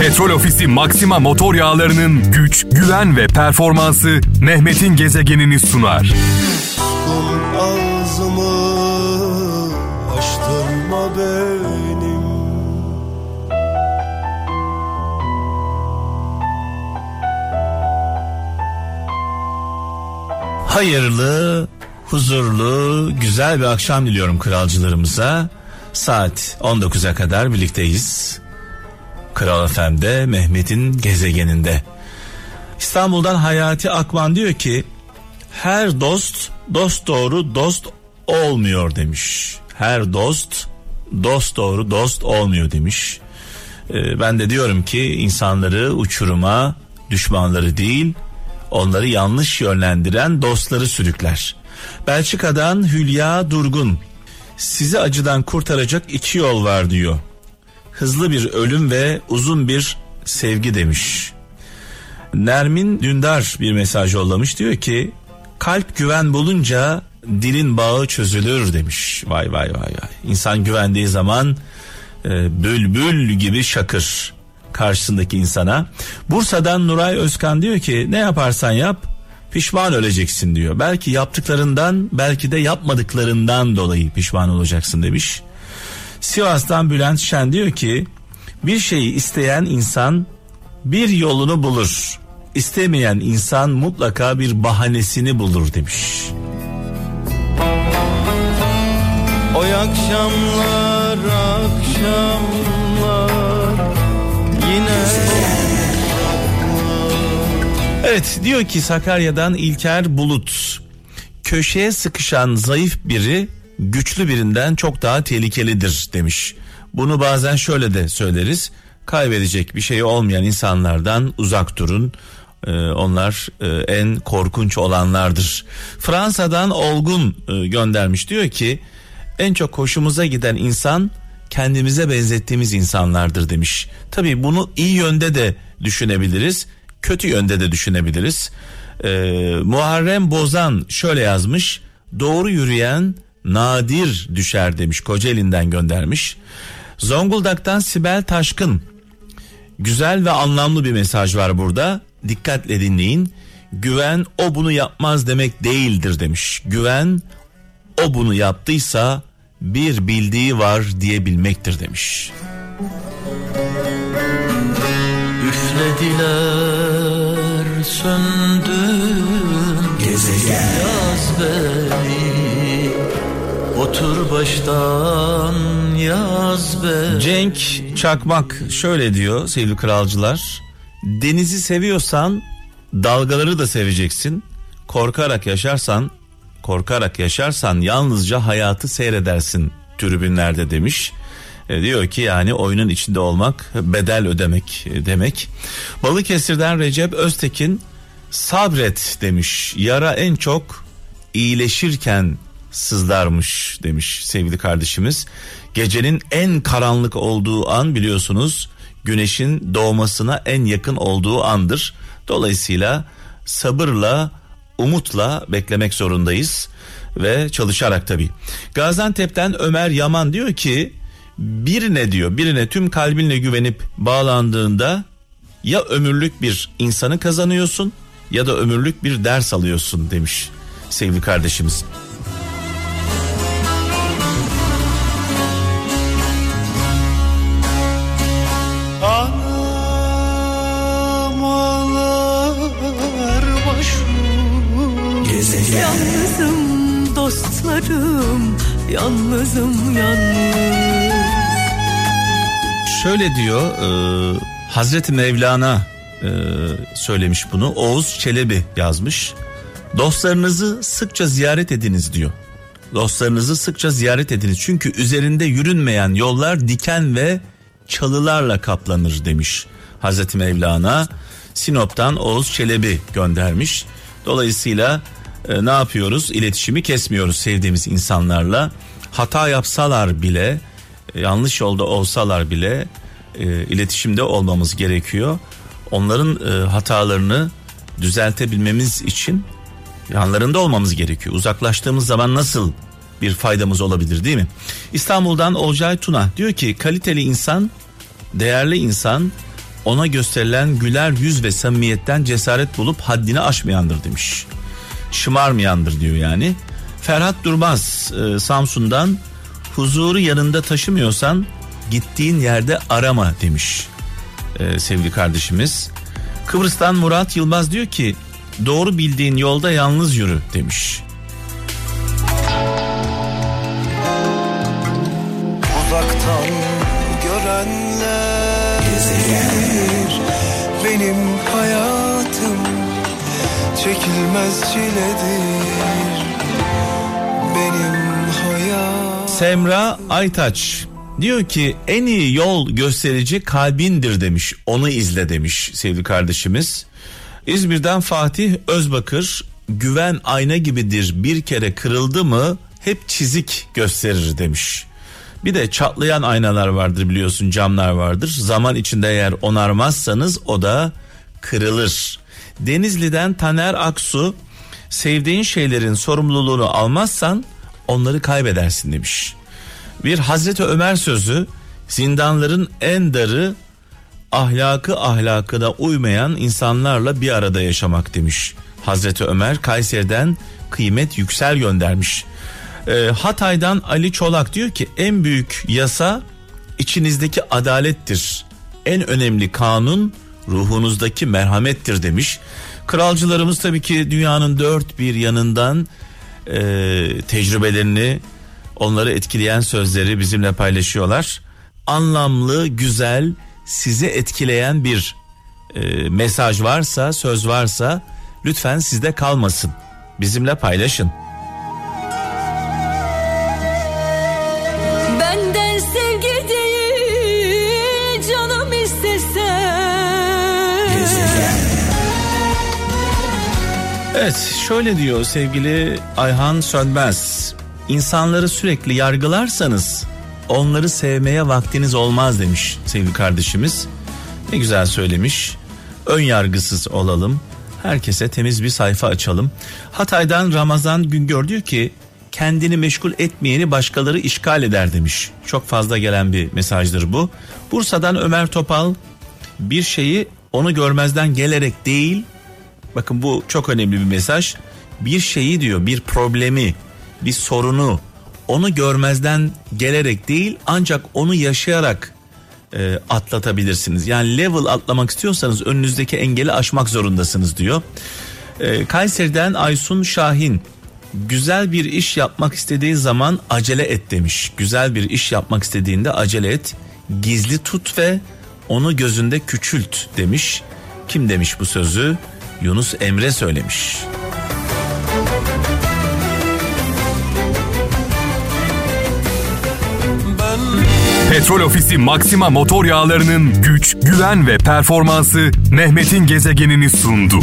Petrol Ofisi Maxima motor yağlarının güç, güven ve performansı Mehmet'in gezegenini sunar. Tuttum ağzımı açtırma benim Hayırlı, huzurlu, güzel bir akşam diliyorum kralcılarımıza. Saat 19'a kadar birlikteyiz. Kral FM'de Mehmet'in gezegeninde. İstanbul'dan Hayati Akman diyor ki her dost dost doğru dost olmuyor demiş. Her dost dost doğru dost olmuyor demiş. Ee, ben de diyorum ki insanları uçuruma düşmanları değil onları yanlış yönlendiren dostları sürükler. Belçika'dan Hülya Durgun sizi acıdan kurtaracak iki yol var diyor. Hızlı bir ölüm ve uzun bir sevgi demiş. Nermin Dündar bir mesaj yollamış diyor ki kalp güven bulunca dilin bağı çözülür demiş. Vay vay vay vay. İnsan güvendiği zaman e, bülbül gibi şakır karşısındaki insana. Bursa'dan Nuray Özkan diyor ki ne yaparsan yap pişman öleceksin diyor. Belki yaptıklarından belki de yapmadıklarından dolayı pişman olacaksın demiş. Sivas'tan Bülent Şen diyor ki bir şeyi isteyen insan bir yolunu bulur. İstemeyen insan mutlaka bir bahanesini bulur demiş. Oy akşamlar akşamlar Yine Evet diyor ki Sakarya'dan İlker Bulut. Köşeye sıkışan zayıf biri güçlü birinden çok daha tehlikelidir demiş. Bunu bazen şöyle de söyleriz. Kaybedecek bir şey olmayan insanlardan uzak durun. Ee, onlar e, en korkunç olanlardır. Fransa'dan Olgun e, göndermiş diyor ki en çok hoşumuza giden insan kendimize benzettiğimiz insanlardır demiş. Tabii bunu iyi yönde de düşünebiliriz, kötü yönde de düşünebiliriz. Ee, Muharrem Bozan şöyle yazmış. Doğru yürüyen nadir düşer demiş. Kocaeli'nden göndermiş. Zonguldak'tan Sibel Taşkın. Güzel ve anlamlı bir mesaj var burada. Dikkatle dinleyin. Güven o bunu yapmaz demek değildir demiş. Güven o bunu yaptıysa bir bildiği var diyebilmektir demiş. Üflediler söndüm Gezegen Yaz beni Otur baştan yaz beni Cenk Çakmak şöyle diyor sevgili kralcılar. Denizi seviyorsan dalgaları da seveceksin. Korkarak yaşarsan korkarak yaşarsan yalnızca hayatı seyredersin tribünlerde demiş. E, diyor ki yani oyunun içinde olmak bedel ödemek e, demek. Balıkesir'den Recep Öztekin sabret demiş. Yara en çok iyileşirken sızlarmış demiş sevgili kardeşimiz. Gecenin en karanlık olduğu an biliyorsunuz güneşin doğmasına en yakın olduğu andır. Dolayısıyla sabırla, umutla beklemek zorundayız ve çalışarak tabii. Gaziantep'ten Ömer Yaman diyor ki birine diyor birine tüm kalbinle güvenip bağlandığında ya ömürlük bir insanı kazanıyorsun ya da ömürlük bir ders alıyorsun demiş sevgili kardeşimiz. Yalnızım yalnız. Şöyle diyor e, Hazreti Mevlana e, söylemiş bunu Oğuz Çelebi yazmış. Dostlarınızı sıkça ziyaret ediniz diyor. Dostlarınızı sıkça ziyaret ediniz. Çünkü üzerinde yürünmeyen yollar diken ve çalılarla kaplanır demiş Hazreti Mevlana. Sinop'tan Oğuz Çelebi göndermiş. Dolayısıyla e, ne yapıyoruz? İletişimi kesmiyoruz sevdiğimiz insanlarla. Hata yapsalar bile, e, yanlış yolda olsalar bile e, iletişimde olmamız gerekiyor. Onların e, hatalarını düzeltebilmemiz için yanlarında olmamız gerekiyor. Uzaklaştığımız zaman nasıl bir faydamız olabilir değil mi? İstanbul'dan Olcay Tuna diyor ki kaliteli insan Değerli insan ona gösterilen güler yüz ve samimiyetten cesaret bulup haddini aşmayandır demiş. Şımarmayandır diyor yani. Ferhat Durmaz e, Samsun'dan huzuru yanında taşımıyorsan gittiğin yerde arama demiş e, sevgili kardeşimiz. Kıbrıs'tan Murat Yılmaz diyor ki doğru bildiğin yolda yalnız yürü demiş. Uzaktan görenler. Benim hayatım çekilmez çiledir Benim hayatım Semra Aytaç diyor ki en iyi yol gösterici kalbindir demiş. Onu izle demiş sevgili kardeşimiz. İzmir'den Fatih Özbakır güven ayna gibidir bir kere kırıldı mı hep çizik gösterir demiş. Bir de çatlayan aynalar vardır biliyorsun camlar vardır. Zaman içinde eğer onarmazsanız o da kırılır. Denizli'den Taner Aksu sevdiğin şeylerin sorumluluğunu almazsan onları kaybedersin demiş. Bir Hazreti Ömer sözü zindanların en darı ahlakı ahlakına uymayan insanlarla bir arada yaşamak demiş. Hazreti Ömer Kayseri'den kıymet yüksel göndermiş. Ee, Hatay'dan Ali Çolak diyor ki en büyük yasa içinizdeki adalettir. En önemli kanun ruhunuzdaki merhamettir demiş. Kralcılarımız tabii ki dünyanın dört bir yanından e, tecrübelerini onları etkileyen sözleri bizimle paylaşıyorlar. Anlamlı, güzel, sizi etkileyen bir e, mesaj varsa, söz varsa lütfen sizde kalmasın. Bizimle paylaşın. Evet şöyle diyor sevgili Ayhan Sönmez. İnsanları sürekli yargılarsanız onları sevmeye vaktiniz olmaz demiş sevgili kardeşimiz. Ne güzel söylemiş. Ön yargısız olalım. Herkese temiz bir sayfa açalım. Hatay'dan Ramazan Güngör diyor ki kendini meşgul etmeyeni başkaları işgal eder demiş. Çok fazla gelen bir mesajdır bu. Bursa'dan Ömer Topal bir şeyi onu görmezden gelerek değil Bakın bu çok önemli bir mesaj. Bir şeyi diyor, bir problemi, bir sorunu onu görmezden gelerek değil ancak onu yaşayarak e, atlatabilirsiniz. Yani level atlamak istiyorsanız önünüzdeki engeli aşmak zorundasınız diyor. E, Kayseri'den Aysun Şahin güzel bir iş yapmak istediği zaman acele et demiş. Güzel bir iş yapmak istediğinde acele et. Gizli tut ve onu gözünde küçült demiş. Kim demiş bu sözü? Yunus Emre söylemiş. Petrol Ofisi Maxima motor yağlarının güç, güven ve performansı Mehmet'in gezegenini sundu.